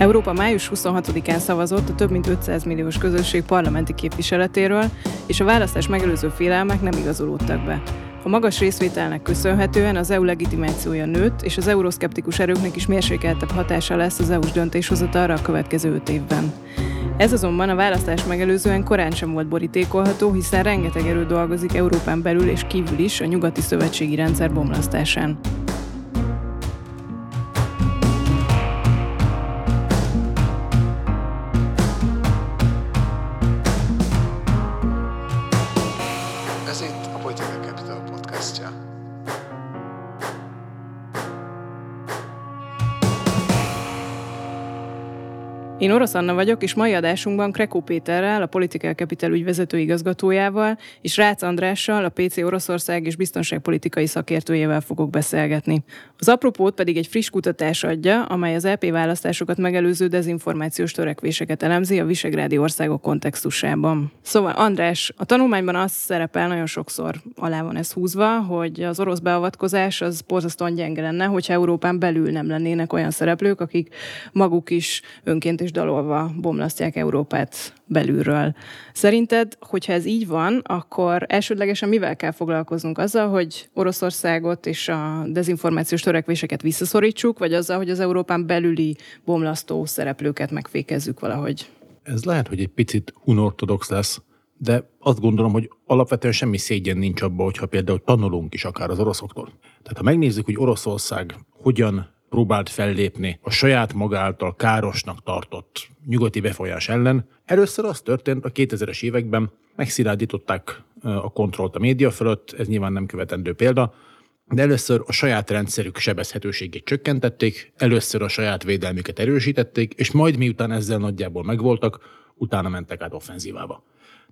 Európa május 26-án szavazott a több mint 500 milliós közösség parlamenti képviseletéről, és a választás megelőző félelmek nem igazolódtak be. A magas részvételnek köszönhetően az EU legitimációja nőtt, és az euroszkeptikus erőknek is mérsékeltebb hatása lesz az EU-s döntéshozatalra a következő öt évben. Ez azonban a választás megelőzően korán sem volt borítékolható, hiszen rengeteg erő dolgozik Európán belül és kívül is a nyugati szövetségi rendszer bomlasztásán. Én Orosz Anna vagyok, és mai adásunkban Krekó Péterrel, a Political Capital ügyvezető igazgatójával, és Rácz Andrással, a PC Oroszország és biztonságpolitikai szakértőjével fogok beszélgetni. Az apropót pedig egy friss kutatás adja, amely az LP választásokat megelőző dezinformációs törekvéseket elemzi a visegrádi országok kontextusában. Szóval András, a tanulmányban az szerepel, nagyon sokszor alá van ez húzva, hogy az orosz beavatkozás az borzasztóan gyenge lenne, hogyha Európán belül nem lennének olyan szereplők, akik maguk is önként és és dalolva bomlasztják Európát belülről. Szerinted, hogyha ez így van, akkor elsődlegesen mivel kell foglalkoznunk? Azzal, hogy Oroszországot és a dezinformációs törekvéseket visszaszorítsuk, vagy azzal, hogy az Európán belüli bomlasztó szereplőket megfékezzük valahogy? Ez lehet, hogy egy picit unortodox lesz, de azt gondolom, hogy alapvetően semmi szégyen nincs abban, hogyha például tanulunk is akár az oroszoktól. Tehát ha megnézzük, hogy Oroszország hogyan próbált fellépni a saját maga által károsnak tartott nyugati befolyás ellen. Először az történt a 2000-es években, megszilárdították a kontrollt a média fölött, ez nyilván nem követendő példa, de először a saját rendszerük sebezhetőségét csökkentették, először a saját védelmüket erősítették, és majd miután ezzel nagyjából megvoltak, utána mentek át offenzívába.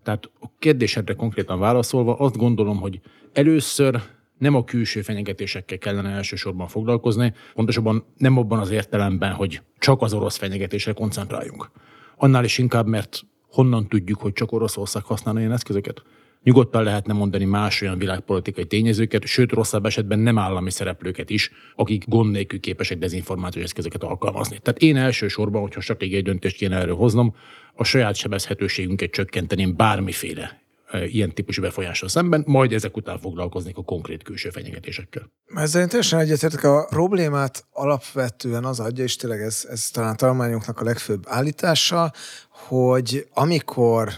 Tehát a kérdésedre konkrétan válaszolva azt gondolom, hogy először nem a külső fenyegetésekkel kellene elsősorban foglalkozni, pontosabban nem abban az értelemben, hogy csak az orosz fenyegetésre koncentráljunk. Annál is inkább, mert honnan tudjuk, hogy csak Oroszország használna ilyen eszközöket? Nyugodtan lehetne mondani más olyan világpolitikai tényezőket, sőt rosszabb esetben nem állami szereplőket is, akik gond nélkül képesek dezinformációs eszközöket alkalmazni. Tehát én elsősorban, hogyha stratégiai döntést kéne erről hoznom, a saját sebezhetőségünket csökkenteném bármiféle ilyen típusú befolyással szemben, majd ezek után foglalkoznék a konkrét külső fenyegetésekkel. Ezzel én teljesen egyetértek. A problémát alapvetően az adja, és tényleg ez, ez talán a találmányunknak a legfőbb állítása, hogy amikor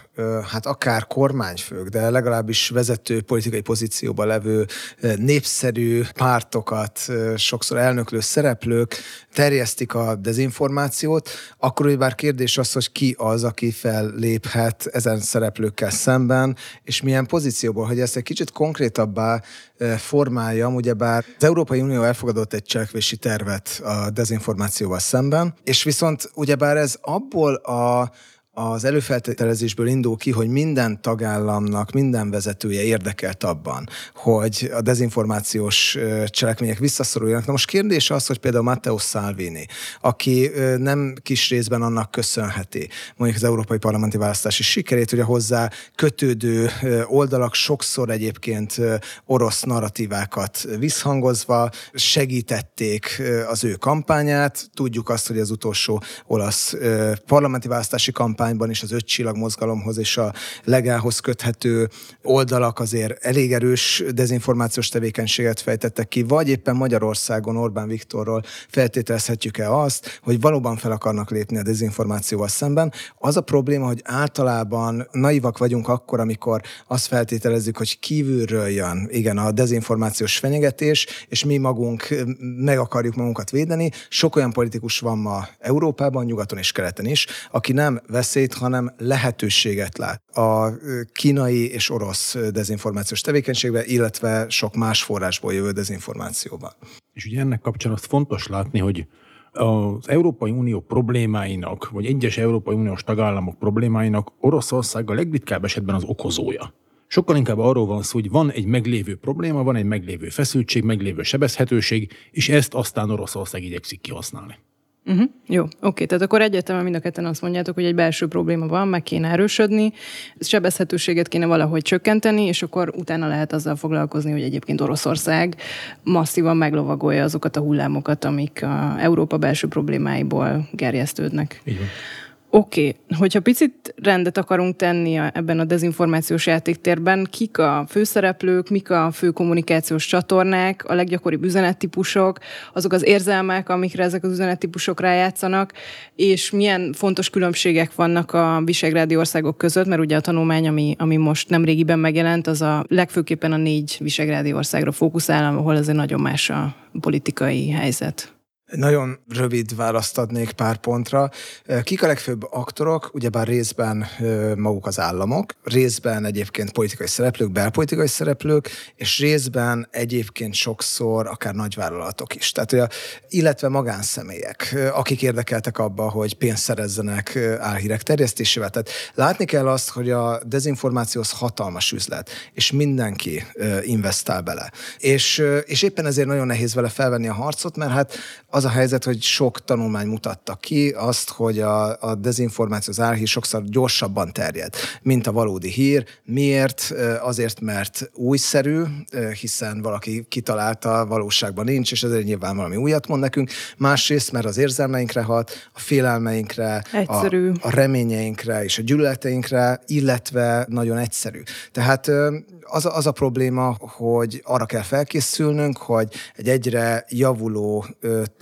hát akár kormányfők, de legalábbis vezető politikai pozícióban levő népszerű pártokat, sokszor elnöklő szereplők terjesztik a dezinformációt, akkor bár kérdés az, hogy ki az, aki felléphet ezen szereplőkkel szemben, és milyen pozícióból, hogy ezt egy kicsit konkrétabbá formáljam, ugyebár az Európai Unió elfogadott egy cselekvési tervet a dezinformációval szemben, és viszont ugyebár ez abból a az előfeltételezésből indul ki, hogy minden tagállamnak, minden vezetője érdekelt abban, hogy a dezinformációs cselekmények visszaszoruljanak. Na most kérdés az, hogy például Matteo Salvini, aki nem kis részben annak köszönheti, mondjuk az európai parlamenti választási sikerét, hogy a hozzá kötődő oldalak sokszor egyébként orosz narratívákat visszhangozva segítették az ő kampányát. Tudjuk azt, hogy az utolsó olasz parlamenti választási kampány kampányban is az öt csillag mozgalomhoz és a legához köthető oldalak azért elég erős dezinformációs tevékenységet fejtettek ki, vagy éppen Magyarországon Orbán Viktorról feltételezhetjük-e azt, hogy valóban fel akarnak lépni a dezinformációval szemben. Az a probléma, hogy általában naivak vagyunk akkor, amikor azt feltételezzük, hogy kívülről jön, igen, a dezinformációs fenyegetés, és mi magunk meg akarjuk magunkat védeni. Sok olyan politikus van ma Európában, nyugaton és keleten is, aki nem veszély veszélyt, hanem lehetőséget lát a kínai és orosz dezinformációs tevékenységben, illetve sok más forrásból jövő dezinformációban. És ugye ennek kapcsán azt fontos látni, hogy az Európai Unió problémáinak, vagy egyes Európai Uniós tagállamok problémáinak Oroszország a legritkább esetben az okozója. Sokkal inkább arról van szó, hogy van egy meglévő probléma, van egy meglévő feszültség, meglévő sebezhetőség, és ezt aztán Oroszország igyekszik kihasználni. Uh-huh. Jó, oké, tehát akkor egyértelműen mind a ketten azt mondjátok, hogy egy belső probléma van, meg kéne erősödni, sebezhetőséget kéne valahogy csökkenteni, és akkor utána lehet azzal foglalkozni, hogy egyébként Oroszország masszívan meglovagolja azokat a hullámokat, amik a Európa belső problémáiból gerjesztődnek. Így. Oké, okay. hogyha picit rendet akarunk tenni ebben a dezinformációs játéktérben, kik a főszereplők, mik a fő kommunikációs csatornák, a leggyakoribb üzenettípusok, azok az érzelmek, amikre ezek az üzenettípusok rájátszanak, és milyen fontos különbségek vannak a visegrádi országok között, mert ugye a tanulmány, ami, ami most nem régiben megjelent, az a legfőképpen a négy visegrádi országra fókuszál, ahol azért nagyon más a politikai helyzet. Nagyon rövid választ adnék pár pontra. Kik a legfőbb aktorok? Ugyebár részben maguk az államok, részben egyébként politikai szereplők, belpolitikai szereplők, és részben egyébként sokszor akár nagyvállalatok is. Tehát, illetve magánszemélyek, akik érdekeltek abba, hogy pénzt szerezzenek álhírek terjesztésével. Tehát látni kell azt, hogy a dezinformáció az hatalmas üzlet, és mindenki investál bele. És, és éppen ezért nagyon nehéz vele felvenni a harcot, mert hát az a helyzet, hogy sok tanulmány mutatta ki azt, hogy a, a dezinformáció, az álhír sokszor gyorsabban terjed, mint a valódi hír. Miért? Azért, mert újszerű, hiszen valaki kitalálta, valóságban nincs, és ezért nyilván valami újat mond nekünk. Másrészt, mert az érzelmeinkre hat, a félelmeinkre, a, a reményeinkre és a gyűlöleteinkre, illetve nagyon egyszerű. Tehát az, az a probléma, hogy arra kell felkészülnünk, hogy egy egyre javuló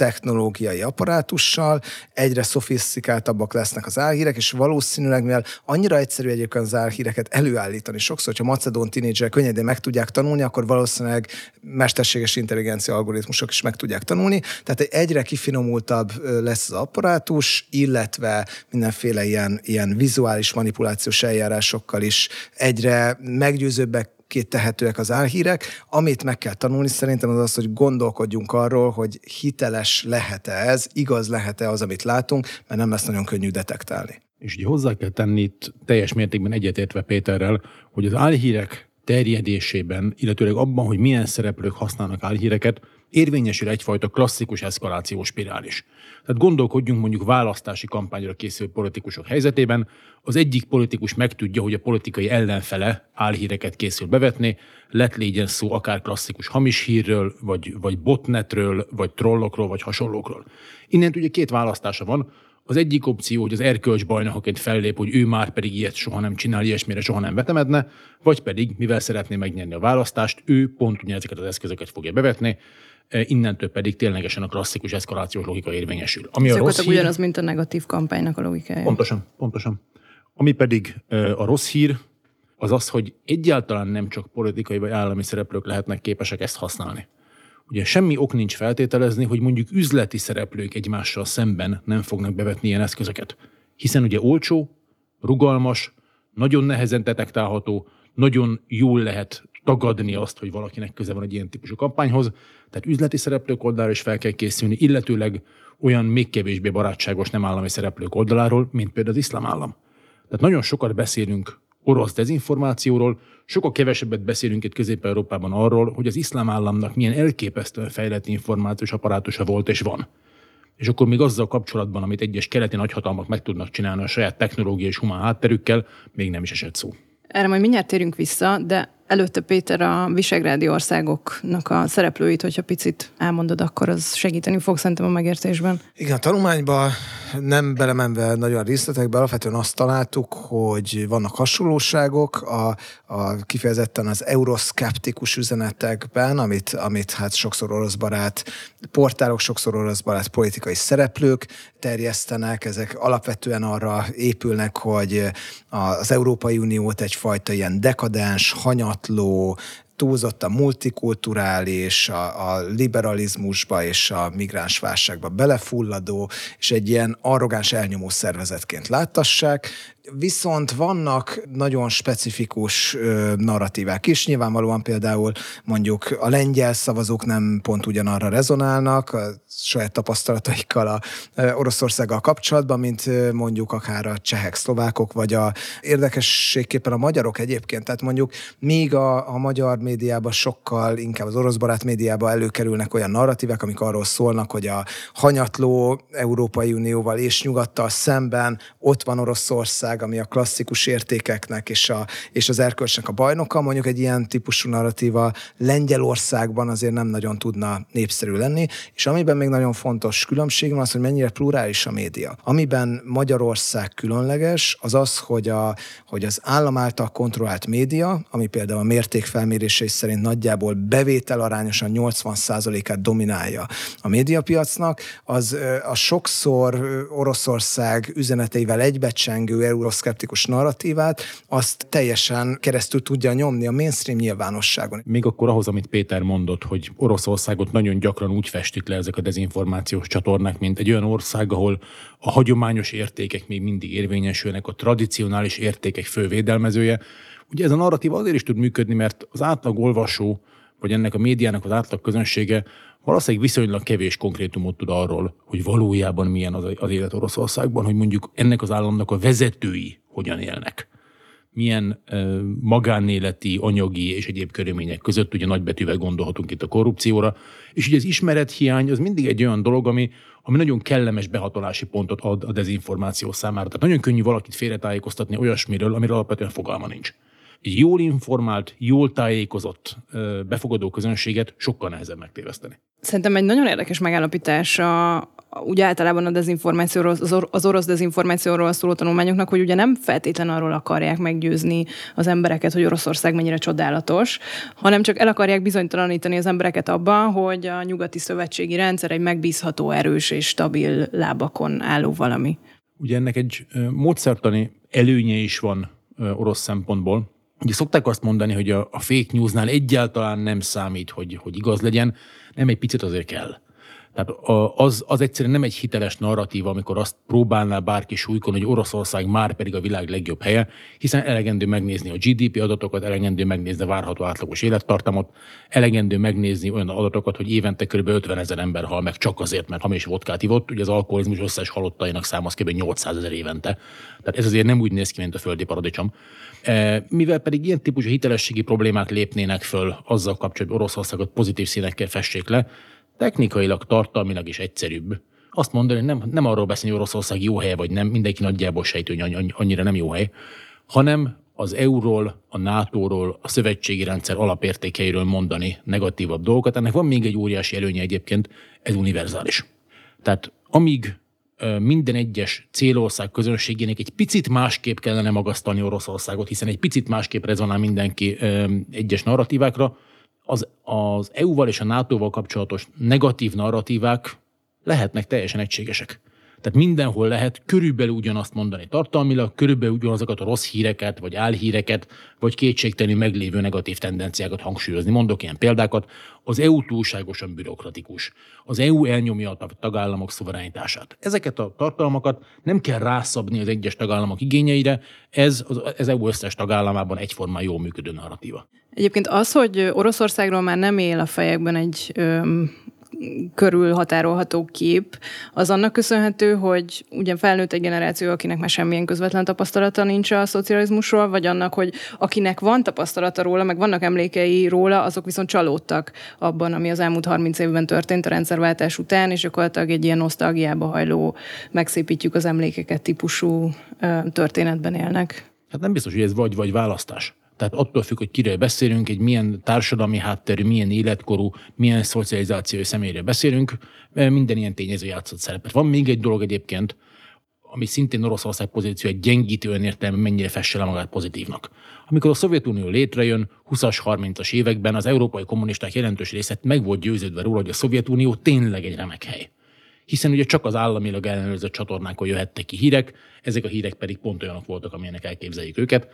technológiai apparátussal egyre szofisztikáltabbak lesznek az álhírek, és valószínűleg, mivel annyira egyszerű egyébként az álhíreket előállítani, sokszor, hogyha macedón tínédzser könnyedén meg tudják tanulni, akkor valószínűleg mesterséges intelligencia algoritmusok is meg tudják tanulni. Tehát egy egyre kifinomultabb lesz az apparátus, illetve mindenféle ilyen, ilyen vizuális manipulációs eljárásokkal is egyre meggyőzőbbek két tehetőek az álhírek. Amit meg kell tanulni szerintem az az, hogy gondolkodjunk arról, hogy hiteles lehet-e ez, igaz lehet-e az, amit látunk, mert nem lesz nagyon könnyű detektálni. És ugye hozzá kell tenni itt teljes mértékben egyetértve Péterrel, hogy az álhírek terjedésében, illetőleg abban, hogy milyen szereplők használnak álhíreket, érvényesül egyfajta klasszikus eszkalációs spirális. Tehát gondolkodjunk mondjuk választási kampányra készülő politikusok helyzetében, az egyik politikus megtudja, hogy a politikai ellenfele álhíreket készül bevetni, lett légyen szó akár klasszikus hamis hírről, vagy, vagy botnetről, vagy trollokról, vagy hasonlókról. Innen ugye két választása van, az egyik opció, hogy az erkölcs bajnokoként fellép, hogy ő már pedig ilyet soha nem csinál, ilyesmire soha nem vetemedne, vagy pedig, mivel szeretné megnyerni a választást, ő pont ugyanezeket az eszközöket fogja bevetni, innentől pedig ténylegesen a klasszikus eszkalációs logika érvényesül. Ami a rossz hír, ugyanaz, mint a negatív kampánynak a logikája. Pontosan, pontosan. Ami pedig e, a rossz hír, az az, hogy egyáltalán nem csak politikai vagy állami szereplők lehetnek képesek ezt használni. Ugye semmi ok nincs feltételezni, hogy mondjuk üzleti szereplők egymással szemben nem fognak bevetni ilyen eszközöket. Hiszen ugye olcsó, rugalmas, nagyon nehezen detektálható, nagyon jól lehet tagadni azt, hogy valakinek köze van egy ilyen típusú kampányhoz. Tehát üzleti szereplők oldalára is fel kell készülni, illetőleg olyan még kevésbé barátságos nem állami szereplők oldaláról, mint például az iszlám állam. Tehát nagyon sokat beszélünk orosz dezinformációról, sokkal kevesebbet beszélünk itt Közép-Európában arról, hogy az iszlám államnak milyen elképesztően fejlett információs apparátusa volt és van. És akkor még azzal kapcsolatban, amit egyes keleti nagyhatalmak meg tudnak csinálni a saját technológiai és humán hátterükkel, még nem is esett szó. Erre majd mindjárt térünk vissza, de előtte Péter a visegrádi országoknak a szereplőit, hogyha picit elmondod, akkor az segíteni fog szerintem a megértésben. Igen, a tanulmányban nem belemenve nagyon részletekbe, alapvetően azt találtuk, hogy vannak hasonlóságok a, a kifejezetten az euroszkeptikus üzenetekben, amit, amit hát sokszor orosz barát portálok, sokszor orosz barát politikai szereplők terjesztenek, ezek alapvetően arra épülnek, hogy az Európai Uniót egyfajta ilyen dekadens, hanyatló, túlzott a multikulturális, a, a liberalizmusba és a migráns válságba belefulladó, és egy ilyen arrogáns elnyomó szervezetként láttassák, Viszont vannak nagyon specifikus ö, narratívák is. Nyilvánvalóan például mondjuk a lengyel szavazók nem pont ugyanarra rezonálnak a saját tapasztalataikkal a ö, Oroszországgal kapcsolatban, mint ö, mondjuk akár a csehek, szlovákok, vagy a érdekességképpen a magyarok egyébként. Tehát mondjuk még a, a magyar médiában sokkal inkább az orosz barát médiában előkerülnek olyan narratívek, amik arról szólnak, hogy a hanyatló Európai Unióval és nyugattal szemben ott van Oroszország, ami a klasszikus értékeknek és, a, és az erkölcsnek a bajnoka. Mondjuk egy ilyen típusú narratíva Lengyelországban azért nem nagyon tudna népszerű lenni, és amiben még nagyon fontos különbség van az, hogy mennyire plurális a média. Amiben Magyarország különleges, az az, hogy, a, hogy az állam által kontrollált média, ami például a mértékfelmérései szerint nagyjából bevétel arányosan 80%-át dominálja a médiapiacnak, az a sokszor Oroszország üzeneteivel egybecsengő euroszkeptikus narratívát, azt teljesen keresztül tudja nyomni a mainstream nyilvánosságon. Még akkor ahhoz, amit Péter mondott, hogy Oroszországot nagyon gyakran úgy festik le ezek a dezinformációs csatornák, mint egy olyan ország, ahol a hagyományos értékek még mindig érvényesülnek, a tradicionális értékek fővédelmezője. Ugye ez a narratív azért is tud működni, mert az átlag olvasó, vagy ennek a médiának az átlag közönsége valószínűleg viszonylag kevés konkrétumot tud arról, hogy valójában milyen az, az élet Oroszországban, hogy mondjuk ennek az államnak a vezetői hogyan élnek milyen uh, magánéleti, anyagi és egyéb körülmények között, ugye nagybetűvel gondolhatunk itt a korrupcióra, és ugye az ismerethiány az mindig egy olyan dolog, ami, ami nagyon kellemes behatolási pontot ad a dezinformáció számára. Tehát nagyon könnyű valakit félretájékoztatni olyasmiről, amiről alapvetően fogalma nincs. Egy jól informált, jól tájékozott befogadó közönséget sokkal nehezebb megtéveszteni. Szerintem egy nagyon érdekes megállapítás a, úgy általában a dezinformációról, az orosz dezinformációról szóló tanulmányoknak, hogy ugye nem feltétlen arról akarják meggyőzni az embereket, hogy Oroszország mennyire csodálatos, hanem csak el akarják bizonytalanítani az embereket abban, hogy a nyugati szövetségi rendszer egy megbízható, erős és stabil lábakon álló valami. Ugye ennek egy módszertani előnye is van orosz szempontból. Ugye szokták azt mondani, hogy a, a fake newsnál egyáltalán nem számít, hogy, hogy igaz legyen, nem egy picit azért kell. Tehát az, az egyszerűen nem egy hiteles narratíva, amikor azt próbálná bárki súlykon, hogy Oroszország már pedig a világ legjobb helye, hiszen elegendő megnézni a GDP adatokat, elegendő megnézni a várható átlagos élettartamot, elegendő megnézni olyan adatokat, hogy évente kb. 50 ezer ember hal meg csak azért, mert hamis vodkát ivott, ugye az alkoholizmus összes halottainak száma az kb. 800 ezer évente. Tehát ez azért nem úgy néz ki, mint a földi paradicsom. E, mivel pedig ilyen típusú hitelességi problémák lépnének föl azzal kapcsolatban, hogy Oroszországot pozitív színekkel fessék le, technikailag, tartalmilag is egyszerűbb. Azt mondani, nem, nem arról beszélni, hogy Oroszország jó hely vagy nem, mindenki nagyjából sejtő, hogy annyira nem jó hely, hanem az EU-ról, a NATO-ról, a szövetségi rendszer alapértékeiről mondani negatívabb dolgokat. Ennek van még egy óriási előnye egyébként, ez univerzális. Tehát amíg minden egyes célország közönségének egy picit másképp kellene magasztalni Oroszországot, hiszen egy picit másképp rezonál mindenki egyes narratívákra, az, az EU-val és a NATO-val kapcsolatos negatív narratívák lehetnek teljesen egységesek. Tehát mindenhol lehet körülbelül ugyanazt mondani tartalmilag, körülbelül ugyanazokat a rossz híreket, vagy álhíreket, vagy kétségteni meglévő negatív tendenciákat hangsúlyozni. Mondok ilyen példákat. Az EU túlságosan bürokratikus. Az EU elnyomja a tagállamok szuverenitását. Ezeket a tartalmakat nem kell rászabni az egyes tagállamok igényeire, ez az EU összes tagállamában egyformán jól működő narratíva. Egyébként az, hogy Oroszországról már nem él a fejekben egy öm, körül határolható kép, az annak köszönhető, hogy ugye felnőtt egy generáció, akinek már semmilyen közvetlen tapasztalata nincs a szocializmusról, vagy annak, hogy akinek van tapasztalata róla, meg vannak emlékei róla, azok viszont csalódtak abban, ami az elmúlt 30 évben történt a rendszerváltás után, és gyakorlatilag egy ilyen nosztalgiába hajló, megszépítjük az emlékeket típusú történetben élnek. Hát nem biztos, hogy ez vagy-vagy választás. Tehát attól függ, hogy kiről beszélünk, egy milyen társadalmi hátterű, milyen életkorú, milyen szocializációi személyről beszélünk, minden ilyen tényező játszott szerepet. Van még egy dolog egyébként, ami szintén Oroszország pozíció egy gyengítő értelme, mennyire fesse le magát pozitívnak. Amikor a Szovjetunió létrejön, 20-as, 30-as években az európai kommunisták jelentős részét meg volt győződve róla, hogy a Szovjetunió tényleg egy remek hely hiszen ugye csak az államilag ellenőrzött csatornákon jöhettek ki hírek, ezek a hírek pedig pont olyanok voltak, amilyenek elképzeljük őket.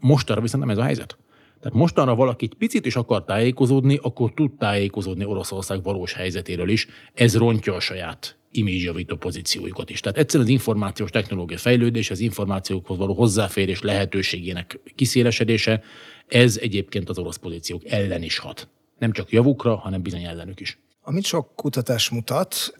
Mostanra viszont nem ez a helyzet. Tehát mostanra valaki egy picit is akar tájékozódni, akkor tud tájékozódni Oroszország valós helyzetéről is. Ez rontja a saját imidzsjavító pozíciójukat is. Tehát egyszerűen az információs technológia fejlődés, az információkhoz való hozzáférés lehetőségének kiszélesedése, ez egyébként az orosz pozíciók ellen is hat. Nem csak javukra, hanem bizony ellenük is. Amit sok kutatás mutat,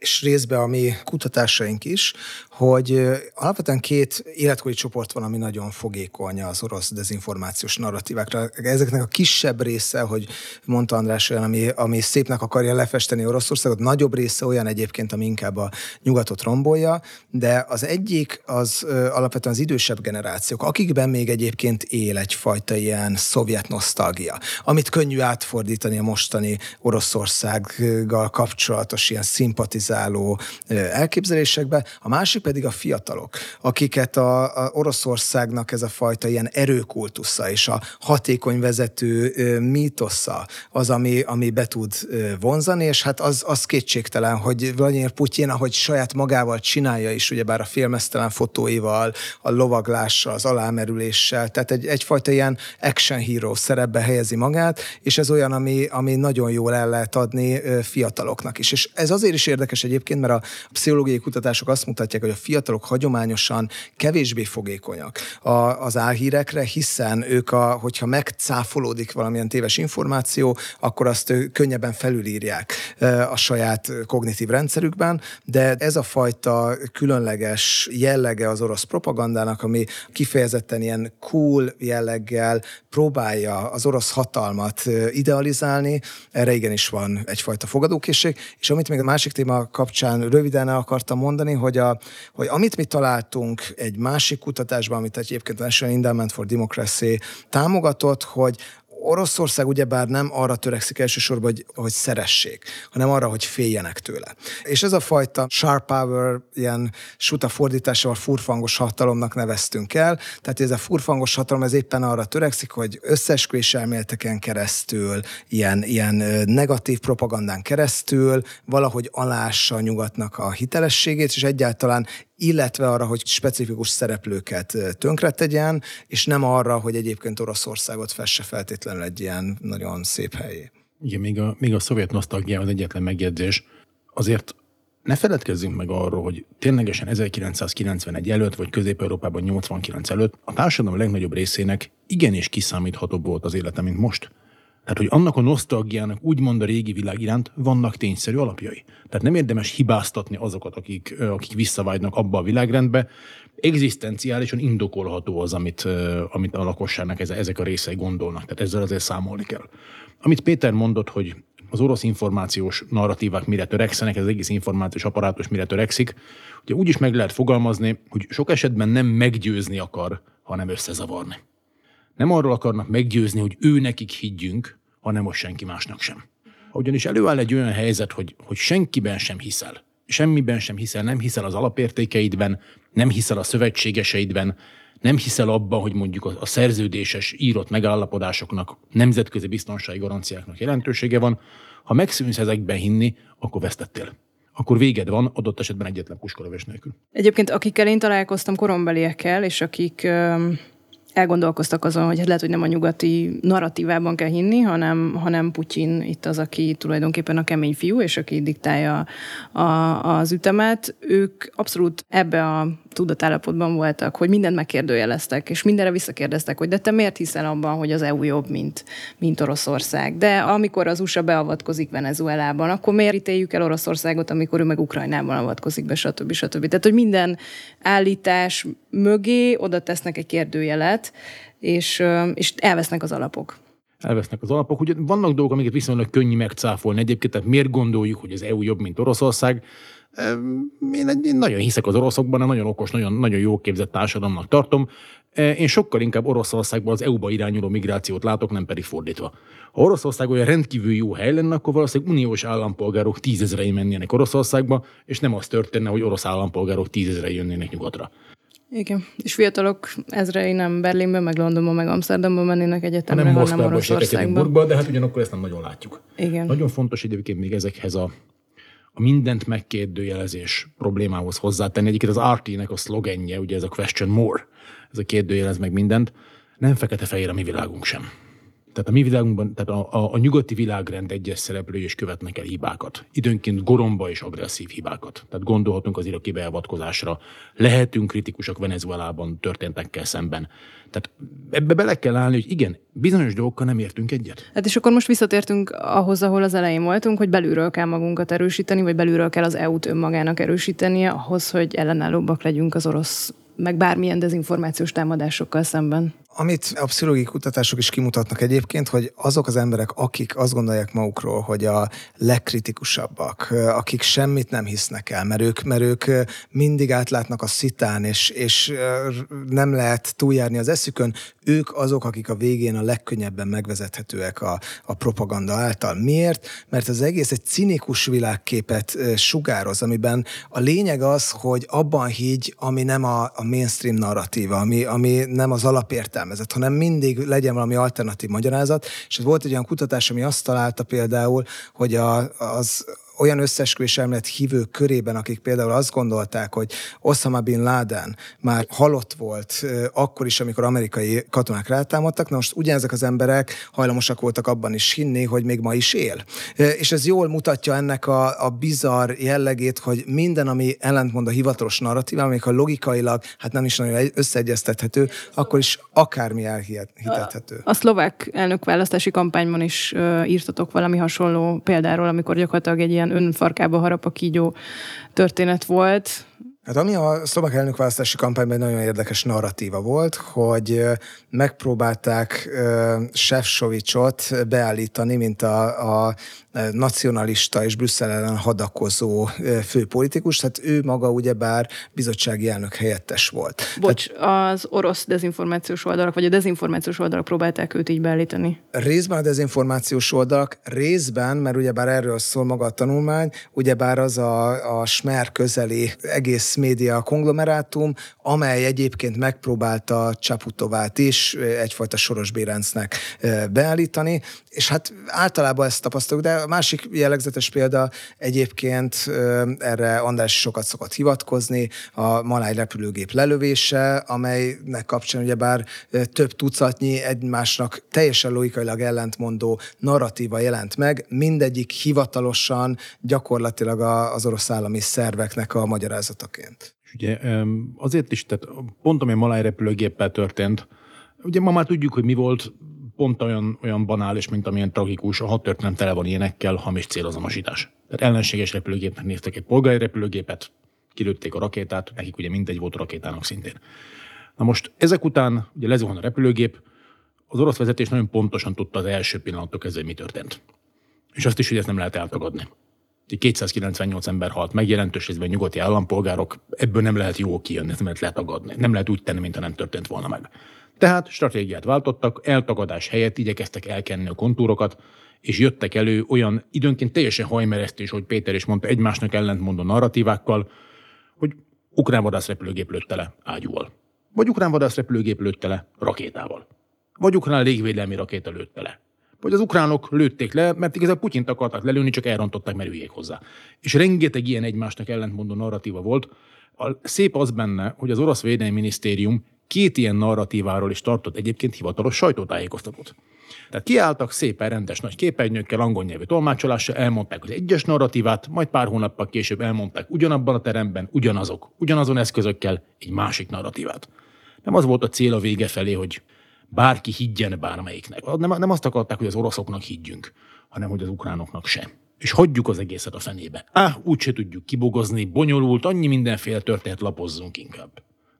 és részben a mi kutatásaink is, hogy alapvetően két életkori csoport van, ami nagyon fogékony az orosz dezinformációs narratívákra. Ezeknek a kisebb része, hogy mondta András olyan, ami, ami szépnek akarja lefesteni Oroszországot, nagyobb része olyan egyébként, ami inkább a nyugatot rombolja, de az egyik az alapvetően az idősebb generációk, akikben még egyébként él egyfajta ilyen szovjet nosztalgia, amit könnyű átfordítani a mostani Oroszországgal kapcsolatos ilyen szimpatizáló elképzelésekbe. A másik pedig a fiatalok, akiket a, a Oroszországnak ez a fajta ilyen erőkultusza és a hatékony vezető mítosza az, ami, ami be tud vonzani, és hát az, az kétségtelen, hogy Vladimir Putyin, ahogy saját magával csinálja is, ugyebár a filmesztelen fotóival, a lovaglással, az alámerüléssel, tehát egy, egyfajta ilyen action hero szerepbe helyezi magát, és ez olyan, ami, ami nagyon jól el lehet adni fiataloknak is. És ez azért is érdekes egyébként, mert a pszichológiai kutatások azt mutatják, hogy a fiatalok hagyományosan kevésbé fogékonyak az álhírekre, hiszen ők, a, hogyha megcáfolódik valamilyen téves információ, akkor azt könnyebben felülírják a saját kognitív rendszerükben, de ez a fajta különleges jellege az orosz propagandának, ami kifejezetten ilyen cool jelleggel próbálja az orosz hatalmat idealizálni, erre igenis van egyfajta fogadókészség, és amit még a másik téma kapcsán röviden el akartam mondani, hogy, a, hogy amit mi találtunk egy másik kutatásban, amit egyébként a National Endowment for Democracy támogatott, hogy Oroszország ugyebár nem arra törekszik elsősorban, hogy, hogy szeressék, hanem arra, hogy féljenek tőle. És ez a fajta sharp power, ilyen suta fordításával furfangos hatalomnak neveztünk el. Tehát ez a furfangos hatalom ez éppen arra törekszik, hogy összeesküvés elméleteken keresztül, ilyen, ilyen negatív propagandán keresztül valahogy alássa a nyugatnak a hitelességét, és egyáltalán illetve arra, hogy specifikus szereplőket tönkretegyen, és nem arra, hogy egyébként Oroszországot fesse feltétlenül egy ilyen nagyon szép helyé. Igen, még a, még a szovjet nosztalgia az egyetlen megjegyzés. Azért ne feledkezzünk meg arról, hogy ténylegesen 1991 előtt, vagy Közép-Európában 89 előtt a társadalom legnagyobb részének igenis kiszámíthatóbb volt az élete, mint most. Tehát, hogy annak a nosztalgiának úgymond a régi világ iránt vannak tényszerű alapjai. Tehát nem érdemes hibáztatni azokat, akik, akik visszavágynak abba a világrendbe. Egzisztenciálisan indokolható az, amit, amit a lakosságnak ezek a részei gondolnak. Tehát ezzel azért számolni kell. Amit Péter mondott, hogy az orosz információs narratívák mire törekszenek, ez az egész információs apparátus mire törekszik, ugye úgy is meg lehet fogalmazni, hogy sok esetben nem meggyőzni akar, hanem összezavarni. Nem arról akarnak meggyőzni, hogy ő nekik higgyünk, hanem most senki másnak sem. Ugyanis előáll egy olyan helyzet, hogy, hogy senkiben sem hiszel, semmiben sem hiszel, nem hiszel az alapértékeidben, nem hiszel a szövetségeseidben, nem hiszel abban, hogy mondjuk a szerződéses, írott megállapodásoknak, nemzetközi biztonsági garanciáknak jelentősége van, ha megszűnsz ezekben hinni, akkor vesztettél akkor véged van, adott esetben egyetlen puskolövés nélkül. Egyébként akikkel én találkoztam korombeliekkel, és akik elgondolkoztak azon, hogy lehet, hogy nem a nyugati narratívában kell hinni, hanem, hanem Putyin itt az, aki tulajdonképpen a kemény fiú, és aki diktálja a, az ütemet. Ők abszolút ebbe a tudatállapotban voltak, hogy mindent megkérdőjeleztek, és mindenre visszakérdeztek, hogy de te miért hiszel abban, hogy az EU jobb, mint, mint Oroszország? De amikor az USA beavatkozik Venezuelában, akkor miért ítéljük el Oroszországot, amikor ő meg Ukrajnában avatkozik be, stb. stb. Tehát, hogy minden állítás mögé oda tesznek egy kérdőjelet, és, és elvesznek az alapok elvesznek az alapok. Ugye vannak dolgok, amiket viszonylag könnyű megcáfolni egyébként, tehát miért gondoljuk, hogy az EU jobb, mint Oroszország? Én, én nagyon hiszek az oroszokban, nagyon okos, nagyon, nagyon jó képzett társadalomnak tartom. Én sokkal inkább Oroszországban az EU-ba irányuló migrációt látok, nem pedig fordítva. Ha Oroszország olyan rendkívül jó hely lenne, akkor valószínűleg uniós állampolgárok tízezrei mennének Oroszországba, és nem az történne, hogy orosz állampolgárok tízezrei jönnének nyugatra. Igen, és fiatalok ezrei nem Berlinbe, meg Londonba, meg Amsterdamba mennének egyetemre, hanem, hanem Oroszországba. De hát ugyanakkor ezt nem nagyon látjuk. Igen. Nagyon fontos egyébként még ezekhez a a mindent megkérdőjelezés problémához hozzátenni. Egyébként az RT-nek a szlogenje, ugye ez a question more, ez a kérdőjelez meg mindent, nem fekete-fehér a mi világunk sem. Tehát a mi világunkban, tehát a, a, a nyugati világrend egyes szereplői is követnek el hibákat. Időnként goromba és agresszív hibákat. Tehát gondolhatunk az iraki beavatkozásra. Lehetünk kritikusak Venezuelában történtekkel szemben. Tehát ebbe bele kell állni, hogy igen, bizonyos dolgokkal nem értünk egyet. Hát és akkor most visszatértünk ahhoz, ahol az elején voltunk, hogy belülről kell magunkat erősíteni, vagy belülről kell az EU-t önmagának erősítenie ahhoz, hogy ellenállóbbak legyünk az orosz meg bármilyen dezinformációs támadásokkal szemben. Amit a pszichológiai kutatások is kimutatnak egyébként, hogy azok az emberek, akik azt gondolják magukról, hogy a legkritikusabbak, akik semmit nem hisznek el, mert ők, mert ők mindig átlátnak a szitán, és, és nem lehet túljárni az eszükön, ők azok, akik a végén a legkönnyebben megvezethetőek a, a propaganda által. Miért? Mert az egész egy cinikus világképet sugároz, amiben a lényeg az, hogy abban higgy, ami nem a, a mainstream narratíva, ami, ami nem az alapértelmezet, hanem mindig legyen valami alternatív magyarázat. És volt egy olyan kutatás, ami azt találta például, hogy a, az olyan összesküvés elmélet hívők körében, akik például azt gondolták, hogy Osama Bin Laden már halott volt akkor is, amikor amerikai katonák rátámadtak, na most ugyanezek az emberek hajlamosak voltak abban is hinni, hogy még ma is él. És ez jól mutatja ennek a, a bizarr jellegét, hogy minden, ami ellentmond a hivatalos narratívám, amik a logikailag hát nem is nagyon összeegyeztethető, akkor is akármi elhitethető. A, a szlovák elnökválasztási kampányban is írtatok valami hasonló példáról, amikor gyakorlatilag egy ilyen ilyen önfarkába harap a kígyó történet volt. Hát ami a szlovák elnökválasztási kampányban egy nagyon érdekes narratíva volt, hogy megpróbálták Sefcovicsot beállítani, mint a, a nacionalista és Brüsszel ellen hadakozó főpolitikus, tehát ő maga ugyebár bizottsági elnök helyettes volt. Bocs, tehát, az orosz dezinformációs oldalak, vagy a dezinformációs oldalak próbálták őt így beállítani? Részben a dezinformációs oldalak, részben, mert ugyebár erről szól maga a tanulmány, ugyebár az a, a Smer közeli egész média konglomerátum, amely egyébként megpróbálta Csaputovát is egyfajta Soros Bérencnek beállítani, és hát általában ezt tapasztaljuk, de a másik jellegzetes példa egyébként erre András sokat szokott hivatkozni, a Maláj repülőgép lelövése, amelynek kapcsán ugyebár több tucatnyi egymásnak teljesen logikailag ellentmondó narratíva jelent meg, mindegyik hivatalosan gyakorlatilag az orosz állami szerveknek a magyarázataként. És ugye azért is, tehát pont ami a Maláj repülőgéppel történt, ugye ma már tudjuk, hogy mi volt pont olyan, olyan banális, mint amilyen tragikus, a hat történet tele van ilyenekkel, hamis célazonosítás. Tehát ellenséges repülőgépnek néztek egy polgári repülőgépet, kilőtték a rakétát, nekik ugye mindegy volt a rakétának szintén. Na most ezek után ugye lezuhan a repülőgép, az orosz vezetés nagyon pontosan tudta az első pillanatok kezdve, mi történt. És azt is, hogy ezt nem lehet eltagadni. 298 ember halt meg, jelentős részben nyugati állampolgárok, ebből nem lehet jó kijönni, nem lehet letagadni. Nem lehet úgy tenni, mintha nem történt volna meg. Tehát stratégiát váltottak, eltagadás helyett igyekeztek elkenni a kontúrokat, és jöttek elő olyan időnként teljesen hajmeresztés, hogy Péter is mondta, egymásnak ellentmondó narratívákkal, hogy ukrán vadászrepülőgép lőtte le ágyúval. Vagy ukrán vadászrepülőgép lőtte le rakétával. Vagy ukrán légvédelmi rakéta lőtte le. Vagy az ukránok lőtték le, mert igazából Putyint akartak lelőni, csak elrontották, mert üljék hozzá. És rengeteg ilyen egymásnak ellentmondó narratíva volt. A szép az benne, hogy az orosz védelmi minisztérium két ilyen narratíváról is tartott egyébként hivatalos sajtótájékoztatót. Tehát kiálltak szépen rendes nagy képernyőkkel, angol nyelvű tolmácsolással, elmondták az egyes narratívát, majd pár hónappal később elmondták ugyanabban a teremben, ugyanazok, ugyanazon eszközökkel egy másik narratívát. Nem az volt a cél a vége felé, hogy bárki higgyen bármelyiknek. Nem, nem azt akarták, hogy az oroszoknak higgyünk, hanem hogy az ukránoknak sem. És hagyjuk az egészet a fenébe. Á, úgyse tudjuk kibogozni, bonyolult, annyi mindenféle történet lapozzunk inkább.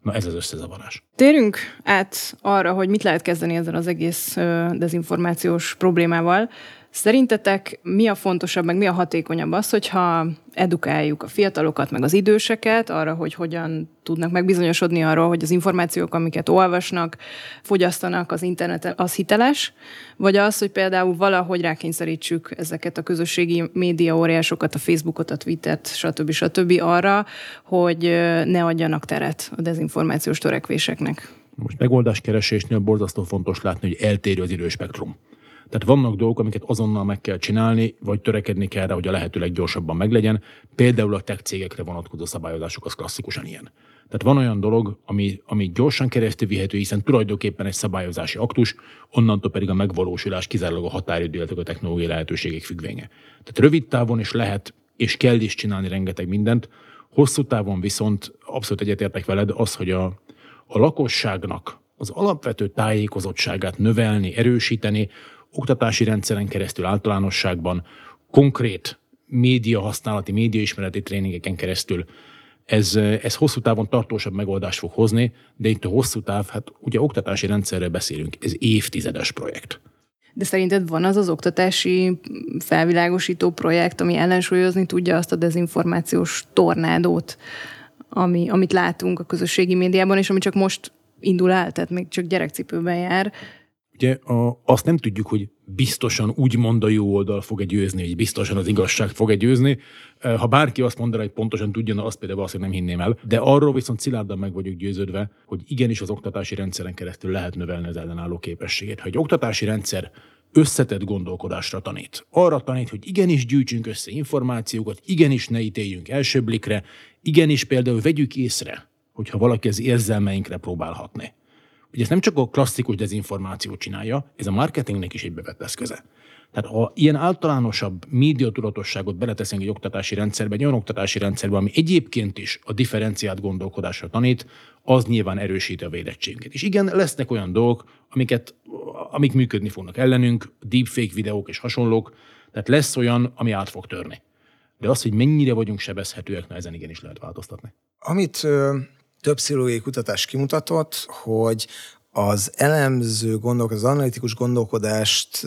Na ez az összezavarás. Térünk át arra, hogy mit lehet kezdeni ezzel az egész dezinformációs problémával. Szerintetek mi a fontosabb, meg mi a hatékonyabb az, hogyha edukáljuk a fiatalokat, meg az időseket arra, hogy hogyan tudnak megbizonyosodni arról, hogy az információk, amiket olvasnak, fogyasztanak az interneten, az hiteles, vagy az, hogy például valahogy rákényszerítsük ezeket a közösségi média óriásokat, a Facebookot, a Twittert, stb. stb. arra, hogy ne adjanak teret a dezinformációs törekvéseknek. Most megoldáskeresésnél borzasztó fontos látni, hogy eltérő az időspektrum. Tehát vannak dolgok, amiket azonnal meg kell csinálni, vagy törekedni kell rá, hogy a lehető leggyorsabban meglegyen. Például a tech cégekre vonatkozó szabályozások az klasszikusan ilyen. Tehát van olyan dolog, ami, ami gyorsan keresztül vihető, hiszen tulajdonképpen egy szabályozási aktus, onnantól pedig a megvalósulás kizárólag a határidő, a technológiai lehetőségek függvénye. Tehát rövid távon is lehet, és kell is csinálni rengeteg mindent, hosszú távon viszont abszolút egyetértek veled az, hogy a, a lakosságnak az alapvető tájékozottságát növelni, erősíteni, oktatási rendszeren keresztül általánosságban, konkrét média használati, médiaismereti tréningeken keresztül ez, ez hosszú távon tartósabb megoldást fog hozni, de itt a hosszú táv, hát ugye oktatási rendszerről beszélünk, ez évtizedes projekt. De szerinted van az az oktatási felvilágosító projekt, ami ellensúlyozni tudja azt a dezinformációs tornádót, ami, amit látunk a közösségi médiában, és ami csak most indul el, tehát még csak gyerekcipőben jár. Ugye a, azt nem tudjuk, hogy biztosan úgymond a jó oldal fog egy győzni, hogy biztosan az igazság fog egy győzni. Ha bárki azt mondaná, hogy pontosan tudjon, azt például valószínűleg nem hinném el. De arról viszont szilárdan meg vagyok győződve, hogy igenis az oktatási rendszeren keresztül lehet növelni az ellenálló képességét. Ha egy oktatási rendszer összetett gondolkodásra tanít. Arra tanít, hogy igenis gyűjtsünk össze információkat, igenis ne ítéljünk első blikre, igenis például vegyük észre, hogyha valaki az érzelmeinkre próbál hatni. Ugye ez nem csak a klasszikus dezinformációt csinálja, ez a marketingnek is egy bevett eszköze. Tehát ha ilyen általánosabb médiatudatosságot beleteszünk egy oktatási rendszerbe, egy olyan oktatási rendszerbe, ami egyébként is a differenciált gondolkodásra tanít, az nyilván erősíti a védettségünket. És igen, lesznek olyan dolgok, amiket, amik működni fognak ellenünk, deepfake videók és hasonlók, tehát lesz olyan, ami át fog törni. De az, hogy mennyire vagyunk sebezhetőek, na ezen igenis lehet változtatni. Amit több pszichológiai kutatás kimutatott, hogy az elemző gondolk, az analitikus gondolkodást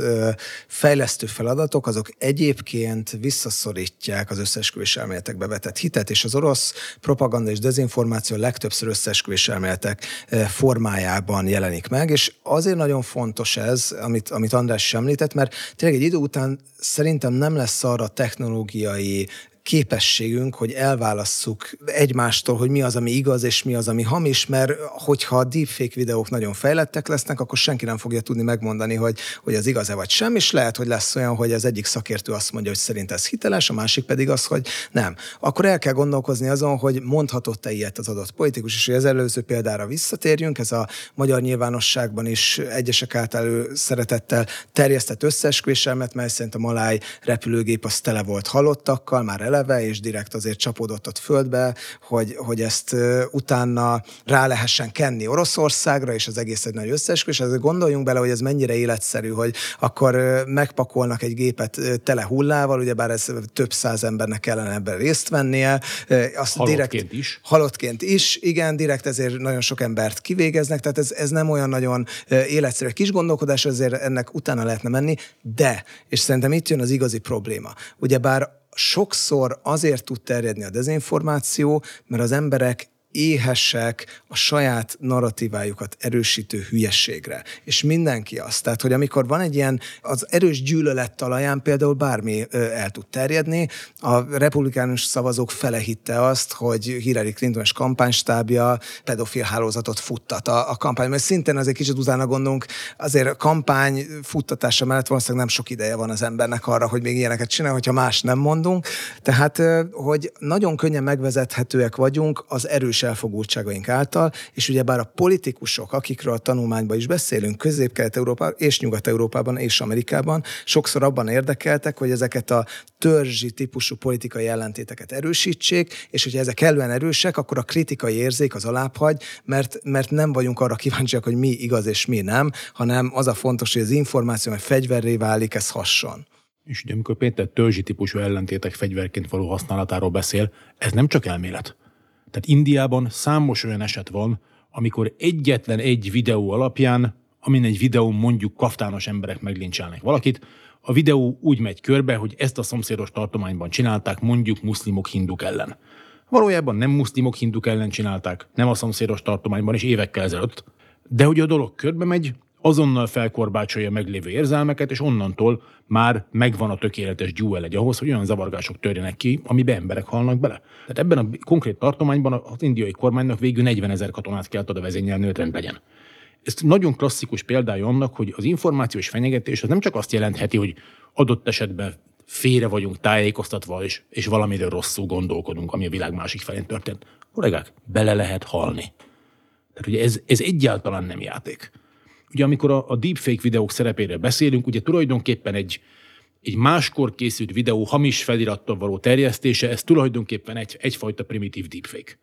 fejlesztő feladatok, azok egyébként visszaszorítják az összeesküvés elméletekbe vetett hitet, és az orosz propaganda és dezinformáció legtöbbször összeesküvés elméletek formájában jelenik meg, és azért nagyon fontos ez, amit, amit András említett, mert tényleg egy idő után szerintem nem lesz arra technológiai képességünk, hogy elválasszuk egymástól, hogy mi az, ami igaz, és mi az, ami hamis, mert hogyha a deepfake videók nagyon fejlettek lesznek, akkor senki nem fogja tudni megmondani, hogy, hogy az igaz-e vagy sem, és lehet, hogy lesz olyan, hogy az egyik szakértő azt mondja, hogy szerint ez hiteles, a másik pedig az, hogy nem. Akkor el kell gondolkozni azon, hogy mondhatott-e ilyet az adott politikus, és hogy az előző példára visszatérjünk, ez a magyar nyilvánosságban is egyesek által szeretettel terjesztett összeesküvéselmet, mely szerint a maláj repülőgép az tele volt halottakkal, már eleve, és direkt azért csapódott ott földbe, hogy, hogy ezt utána rá lehessen kenni Oroszországra, és az egész egy nagy összeesküvés. Ezért gondoljunk bele, hogy ez mennyire életszerű, hogy akkor megpakolnak egy gépet tele hullával, ugyebár ez több száz embernek kellene ebben részt vennie. Azt halottként direkt, is. Halottként is, igen, direkt ezért nagyon sok embert kivégeznek, tehát ez, ez nem olyan nagyon életszerű. Kis gondolkodás, azért ennek utána lehetne menni, de, és szerintem itt jön az igazi probléma. Ugyebár sokszor azért tud terjedni a dezinformáció, mert az emberek éhesek a saját narratívájukat erősítő hülyességre. És mindenki azt. Tehát, hogy amikor van egy ilyen, az erős gyűlölet talaján például bármi el tud terjedni, a republikánus szavazók fele hitte azt, hogy Hillary Clinton és kampánystábja pedofil hálózatot futtat a, a kampány. Mert szintén azért kicsit utána gondolunk, azért a kampány futtatása mellett valószínűleg nem sok ideje van az embernek arra, hogy még ilyeneket csinál, hogyha más nem mondunk. Tehát, hogy nagyon könnyen megvezethetőek vagyunk az erős elfogultságaink által, és ugyebár a politikusok, akikről a tanulmányban is beszélünk, Közép-Kelet-Európában és Nyugat-Európában és Amerikában, sokszor abban érdekeltek, hogy ezeket a törzsi típusú politikai ellentéteket erősítsék, és hogyha ezek kellően erősek, akkor a kritikai érzék az alábbhagy, mert, mert nem vagyunk arra kíváncsiak, hogy mi igaz és mi nem, hanem az a fontos, hogy az információ, hogy fegyverré válik, ez hasson. És ugye amikor Péter törzsi típusú ellentétek fegyverként való használatáról beszél, ez nem csak elmélet. Tehát Indiában számos olyan eset van, amikor egyetlen egy videó alapján, amin egy videón mondjuk kaftános emberek meglincselnek valakit, a videó úgy megy körbe, hogy ezt a szomszédos tartományban csinálták mondjuk muszlimok hinduk ellen. Valójában nem muszlimok hinduk ellen csinálták, nem a szomszédos tartományban és évekkel ezelőtt. De hogy a dolog körbe megy, azonnal felkorbácsolja meglévő érzelmeket, és onnantól már megvan a tökéletes egy ahhoz, hogy olyan zavargások törjenek ki, amiben emberek halnak bele. Tehát ebben a konkrét tartományban az indiai kormánynak végül 40 ezer katonát kellett oda vezényelni, hogy rend legyen. Ez nagyon klasszikus példája annak, hogy az információs fenyegetés az nem csak azt jelentheti, hogy adott esetben félre vagyunk tájékoztatva, és, és valamiről rosszul gondolkodunk, ami a világ másik felén történt. Kollégák, bele lehet halni. Tehát ugye ez, ez egyáltalán nem játék. Ugye amikor a, a deepfake videók szerepéről beszélünk, ugye tulajdonképpen egy, egy máskor készült videó hamis felirattal való terjesztése, ez tulajdonképpen egy, egyfajta primitív deepfake.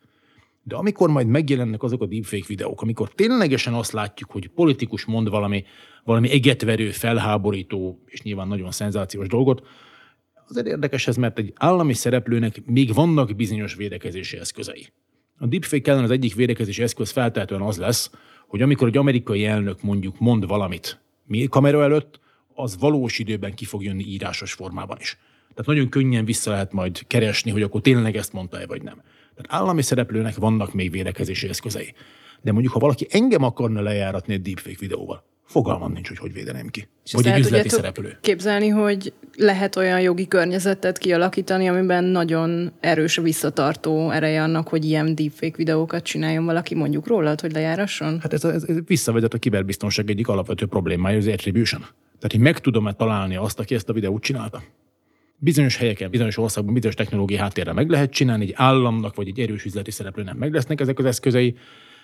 De amikor majd megjelennek azok a deepfake videók, amikor ténylegesen azt látjuk, hogy politikus mond valami, valami egetverő, felháborító, és nyilván nagyon szenzációs dolgot, azért érdekes ez, mert egy állami szereplőnek még vannak bizonyos védekezési eszközei. A deepfake ellen az egyik védekezési eszköz feltétlenül az lesz, hogy amikor egy amerikai elnök mondjuk mond valamit mi kamera előtt, az valós időben ki fog jönni írásos formában is. Tehát nagyon könnyen vissza lehet majd keresni, hogy akkor tényleg ezt mondta-e, vagy nem. Tehát állami szereplőnek vannak még védekezési eszközei. De mondjuk, ha valaki engem akarna lejáratni egy deepfake videóval, fogalmam nincs, hogy hogy védeném ki. És vagy egy üzleti szereplő. képzelni, hogy lehet olyan jogi környezetet kialakítani, amiben nagyon erős a visszatartó ereje annak, hogy ilyen deepfake videókat csináljon valaki mondjuk rólad, hogy lejárasson? Hát ez, ez, ez visszavezet a kiberbiztonság egyik alapvető problémája, az attribution. Tehát, hogy meg tudom-e találni azt, aki ezt a videót csinálta. Bizonyos helyeken, bizonyos országban, bizonyos technológiai háttérre meg lehet csinálni, egy államnak vagy egy erős üzleti szereplőnek meg lesznek ezek az eszközei,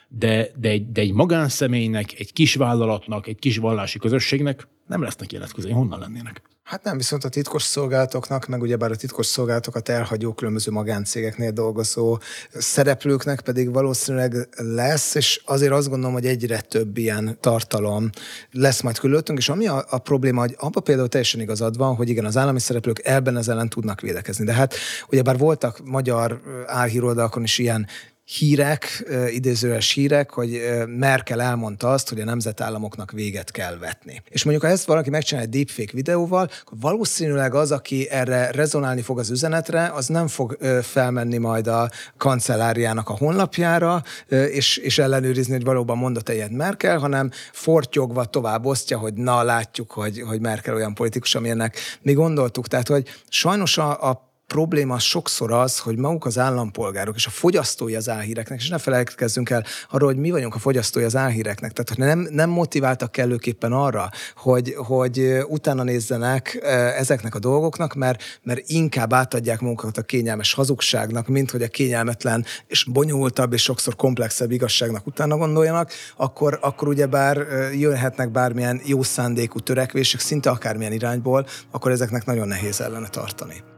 de, de, egy, de egy magánszemélynek, egy kisvállalatnak, egy kis vallási közösségnek nem lesznek ilyen eszközei. Honnan lennének? Hát nem, viszont a titkos szolgálatoknak, meg ugyebár a titkos szolgálatokat elhagyó különböző magáncégeknél dolgozó szereplőknek pedig valószínűleg lesz, és azért azt gondolom, hogy egyre több ilyen tartalom lesz majd külöttünk, és ami a, a probléma, hogy abban például teljesen igazad van, hogy igen, az állami szereplők ebben az ellen tudnak védekezni. De hát ugyebár voltak magyar álhíroldalakon is ilyen hírek, idézőes hírek, hogy Merkel elmondta azt, hogy a nemzetállamoknak véget kell vetni. És mondjuk, ha ezt valaki megcsinál egy deepfake videóval, akkor valószínűleg az, aki erre rezonálni fog az üzenetre, az nem fog felmenni majd a kancelláriának a honlapjára, és, és ellenőrizni, hogy valóban mondott ilyet Merkel, hanem fortyogva tovább osztja, hogy na, látjuk, hogy, hogy Merkel olyan politikus, amilyennek mi gondoltuk. Tehát, hogy sajnos a, a probléma sokszor az, hogy maguk az állampolgárok és a fogyasztói az álhíreknek, és ne felejtkezzünk el arról, hogy mi vagyunk a fogyasztói az álhíreknek. Tehát nem, nem motiváltak kellőképpen arra, hogy, hogy utána nézzenek ezeknek a dolgoknak, mert, mert inkább átadják magukat a kényelmes hazugságnak, mint hogy a kényelmetlen és bonyolultabb és sokszor komplexebb igazságnak utána gondoljanak, akkor, akkor ugyebár jöhetnek bármilyen jó szándékú törekvések, szinte akármilyen irányból, akkor ezeknek nagyon nehéz ellene tartani.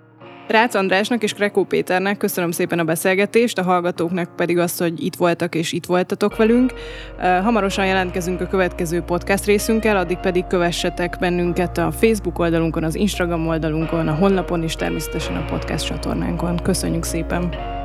Rácz Andrásnak és Krekó Péternek köszönöm szépen a beszélgetést, a hallgatóknak pedig azt, hogy itt voltak és itt voltatok velünk. Hamarosan jelentkezünk a következő podcast részünkkel, addig pedig kövessetek bennünket a Facebook oldalunkon, az Instagram oldalunkon, a honlapon és természetesen a podcast csatornánkon. Köszönjük szépen!